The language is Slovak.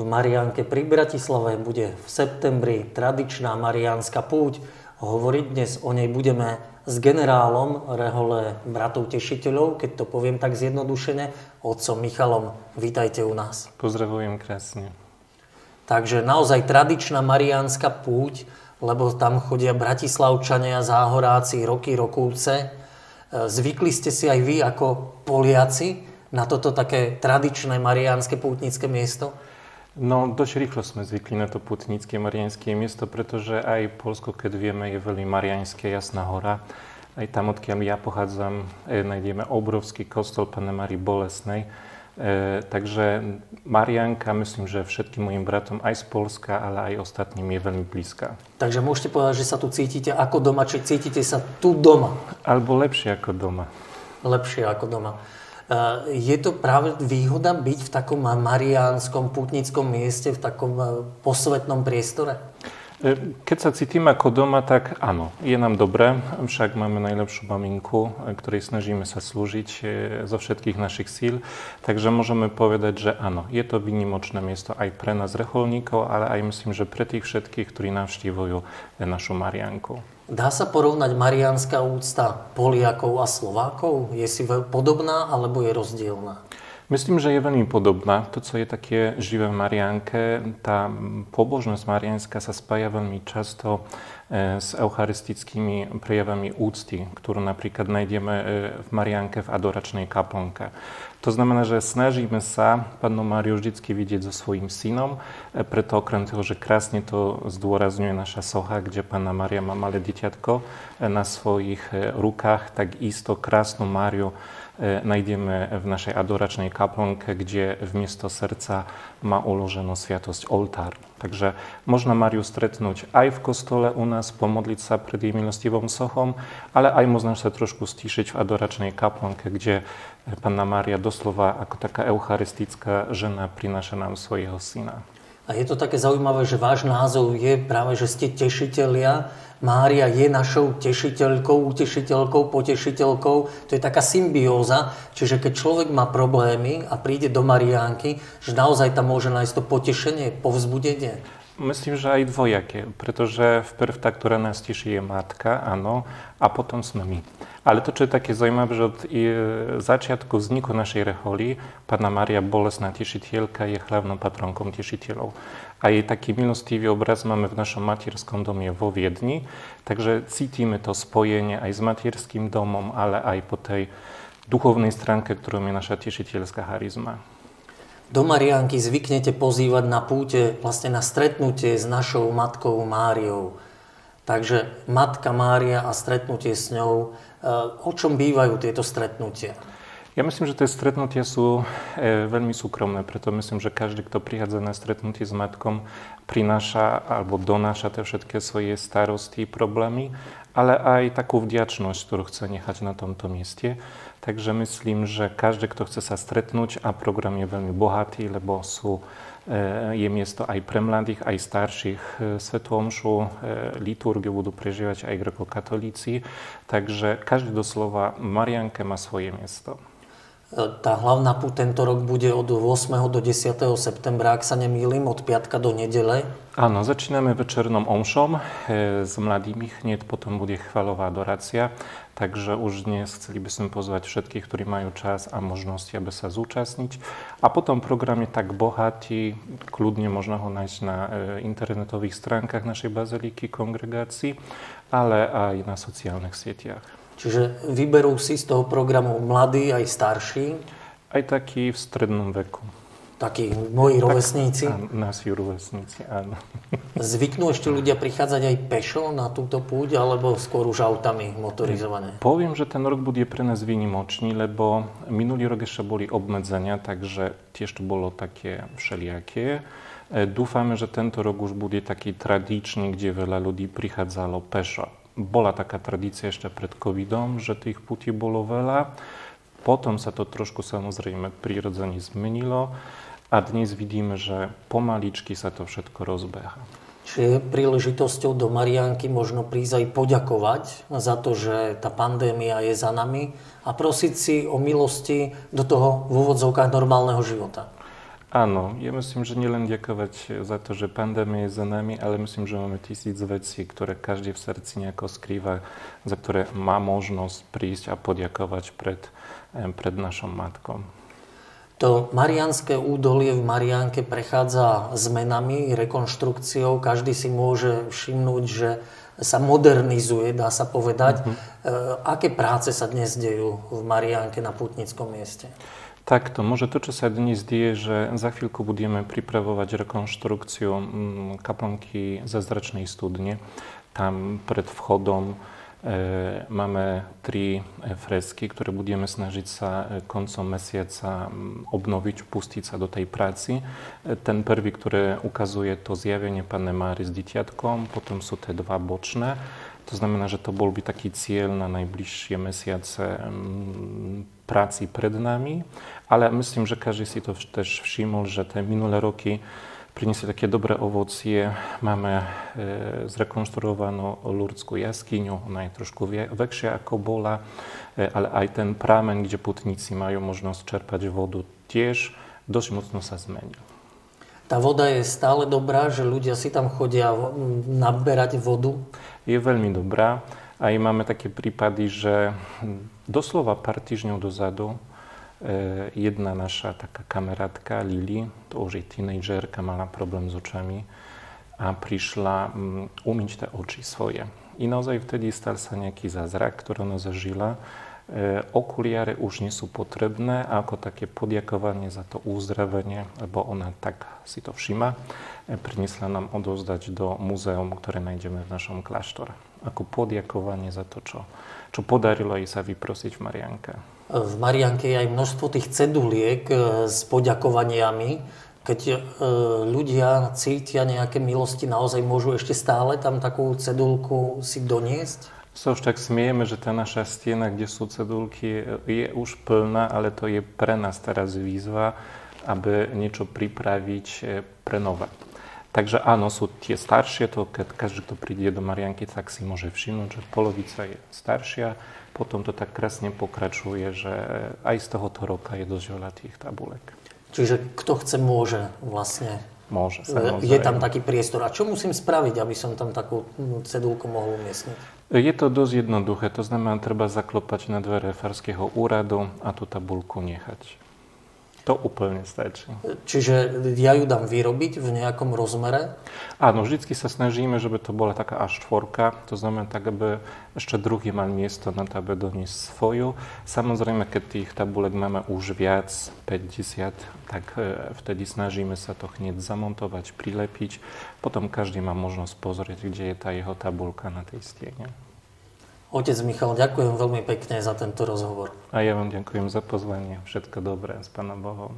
v Mariánke pri Bratislave bude v septembri tradičná mariánska púť. Hovoriť dnes o nej budeme s generálom Rehole bratov tešiteľov, keď to poviem tak zjednodušene, otcom Michalom. Vítajte u nás. Pozdravujem krásne. Takže naozaj tradičná mariánska púť, lebo tam chodia bratislavčania, záhoráci, roky, rokúce. E, zvykli ste si aj vy ako Poliaci na toto také tradičné mariánske pútnické miesto? No, dosť rýchlo sme zvykli na to putnické marianské miesto, pretože aj Polsko, keď vieme, je veľmi marianské, jasná hora. Aj tam, odkiaľ ja pochádzam, e, nájdeme obrovský kostol Pane Marii Bolesnej. E, takže Marianka, myslím, že všetkým mojim bratom aj z Polska, ale aj ostatným je veľmi blízka. Takže môžete povedať, že sa tu cítite ako doma, či cítite sa tu doma? Alebo lepšie ako doma. Lepšie ako doma. Eh, je to práve výhoda byť v takom mariánskom putnickom mieste, v takom eh, posvetnom priestore? Eh, keď sa cítim ako doma, tak áno, je nám dobré, však máme najlepšiu maminku, ktorej snažíme sa slúžiť zo všetkých našich síl, takže môžeme povedať, že áno, je to výnimočné miesto aj pre nás reholníkov, ale aj myslím, že pre tých všetkých, ktorí navštívujú našu Marianku. Dá sa porovnať mariánska úcta Poliakov a Slovákov? Je si podobná alebo je rozdielna? Myslím, že je veľmi podobná. To, co je také živé v Mariánke, tá pobožnosť mariánska sa spája veľmi často e, s eucharistickými prejavami úcty, ktorú napríklad nájdeme e, v Mariánke v adoračnej kaplnke. To znamená, že snažíme sa Pannu Máriu vždycky vidieť so svojím synom, e, preto okrem toho, že krásne to zdôrazňuje naša socha, kde Panna Mária má malé dieťatko e, na svojich e, rukách, tak isto krásnu Máriu nájdeme v našej adoračnej kaplnke, kde v miesto srdca má uloženú sviatosť oltár. Takže možno Mariu stretnúť aj v kostole u nás, pomodliť sa pred jej milostivom sochom, ale aj možno sa trošku stíšiť v adoračnej kaplnke, kde Panna Mária doslova ako taká eucharistická žena prináša nám svojho syna. A je to také zaujímavé, že váš názov je práve, že ste tešitelia. Mária je našou tešiteľkou, utešiteľkou, potešiteľkou. To je taká symbióza, čiže keď človek má problémy a príde do Mariánky, že naozaj tam môže nájsť to potešenie, povzbudenie. Myslím, že aj dvojaké, pretože vprv tá, ktorá nás teší, je matka, áno, a potom sme my. Ale to, čo je také zaujímavé, že od začiatku vzniku našej reholi Pána Maria Bolesná tešiteľka je hlavnou patronkom tešiteľov. A jej taký milostivý obraz máme v našom materskom dome vo Viedni, takže cítime to spojenie aj s materským domom, ale aj po tej duchovnej stránke, ktorou je naša tešiteľská charizma. Do Marianky zvyknete pozývať na púte, vlastne na stretnutie s našou matkou Máriou. Takže Matka Mária a stretnutie s ňou Eh, o čom bývajú tieto stretnutia? Ja myslím, že tie stretnutia sú e, veľmi súkromné, preto myslím, že každý, kto prichádza na stretnutie s matkom, prináša alebo donáša tie všetky svoje starosti, problémy, ale aj takú vďačnosť, ktorú chce nechať na tomto mieste. Takže myslím, že každý, kto chce sa stretnúť a program je veľmi bohatý, lebo sú E, je miesto aj pre mladých, aj starších. E, Svetomšu, e, liturgiu budú prežívať aj grekokatolíci, takže každý doslova Marianke má svoje miesto. Tá hlavná púť tento rok bude od 8. do 10. septembra, ak sa nemýlim, od piatka do nedele. Áno, začíname večernom omšom s mladými, hneď potom bude chvalová adorácia. Takže už dnes chceli by sme pozvať všetkých, ktorí majú čas a možnosti, aby sa zúčastniť. A potom program je tak bohatý, kľudne možno ho nájsť na e, internetových stránkach našej baziliky, kongregácií, ale aj na sociálnych sieťach. Čiže vyberú si z toho programu mladí aj starší? Aj takí v strednom veku takí moji rovesníci. Áno, naši rovesníci, áno. Zvyknú ešte ľudia prichádzať aj pešo na túto púť, alebo skôr už autami motorizované? Poviem, že ten rok bude pre nás výnimočný, lebo minulý rok ešte boli obmedzenia, takže tiež to bolo také všelijaké. E, dúfame, že tento rok už bude taký tradičný, kde veľa ľudí prichádzalo pešo. Bola taká tradícia ešte pred covidom, že tých putí bolo veľa. Potom sa to trošku samozrejme prirodzene zmenilo. A dnes vidíme, že pomaličky sa to všetko rozbeha. Čiže príležitosťou do Marianky možno prísť aj poďakovať za to, že tá pandémia je za nami a prosiť si o milosti do toho v úvodzovkách normálneho života. Áno, ja myslím, že nielen ďakovať za to, že pandémia je za nami, ale myslím, že máme tisíc vecí, ktoré každý v srdci nejako skrýva, za ktoré má možnosť prísť a poďakovať pred, pred našou matkou. To Marianské údolie v Marianke prechádza zmenami, rekonštrukciou. Každý si môže všimnúť, že sa modernizuje, dá sa povedať. Uh-huh. Aké práce sa dnes dejú v Marianke na putnickom mieste? Takto, môže to, čo sa dnes deje, že za chvíľku budeme pripravovať rekonštrukciu mm, kaplnky zázračnej studne. Tam pred vchodom e, máme tri e, fresky, ktoré budeme snažiť sa e, koncom mesiaca mm, obnoviť, pustiť sa do tej práci. E, ten prvý, ktoré ukazuje to zjavenie Panne Máry s dieťatkom, potom sú tie dva bočné. To znamená, že to bol by taký cieľ na najbližšie mesiace mm, práci pred nami, ale myslím, že každý si to też všimol, že tie minulé roky priniesli také dobré ovocie. Máme e, zrekonštruovanú Lurdskú jaskyňu, ona je trošku väčšia ako bola, e, ale aj ten prámen, kde putníci majú možnosť čerpať vodu, tiež dosť mocno sa zmenil. Tá voda je stále dobrá, že ľudia si tam chodia naberať vodu? Je veľmi dobrá. Aj máme také prípady, že doslova pár týždňov dozadu e, jedna naša taká kamarátka Lili, to už je tínejdžerka, mala problém s očami a prišla mm, umyť tie oči svoje. I naozaj vtedy stal sa nejaký zázrak, ktorý ona zažila. E, okuliare už nie sú potrebné ako také podjakovanie za to uzdravenie, lebo ona tak si to všima, e, priniesla nám odozdať do múzeum, ktoré nájdeme v našom kláštore ako podjakovanie za to, čo, čo podarilo jej sa vyprosiť v Marianke. V Marianke je aj množstvo tých ceduliek e, s poďakovaniami. Keď ľudia cítia nejaké milosti, naozaj môžu ešte stále tam takú cedulku si doniesť? Sa už tak smieme, že tá naša stiena, kde sú cedulky, je už plná, ale to je pre nás teraz výzva, aby niečo pripraviť e, pre nové. Takže áno, sú tie staršie, to keď každý, kto príde do Marianky, tak si môže všimnúť, že polovica je staršia, potom to tak krásne pokračuje, že aj z tohoto roka je dosť veľa tých tabulek. Čiže kto chce, môže vlastne Môže, samozrejme. Je tam taký priestor. A čo musím spraviť, aby som tam takú cedulku mohol umiestniť? Je to dosť jednoduché. To znamená, treba zaklopať na dvere farského úradu a tú tabulku nechať. To úplne stačí. Čiže ja ju dám vyrobiť v nejakom rozmere? Áno, vždycky sa snažíme, żeby to bola taká až štvorka, to znamená tak, aby ešte druhý mal miesto na to, aby doniesť svoju. Samozrejme, keď tých tabulek máme už viac, 50, tak e, vtedy snažíme sa to hneď zamontovať, prilepiť. Potom každý má možnosť pozrieť, kde je tá jeho tabulka na tej stiene. Otec Michal, ďakujem veľmi pekne za tento rozhovor. A ja vám ďakujem za pozvanie. Všetko dobré s Pánom Bohom.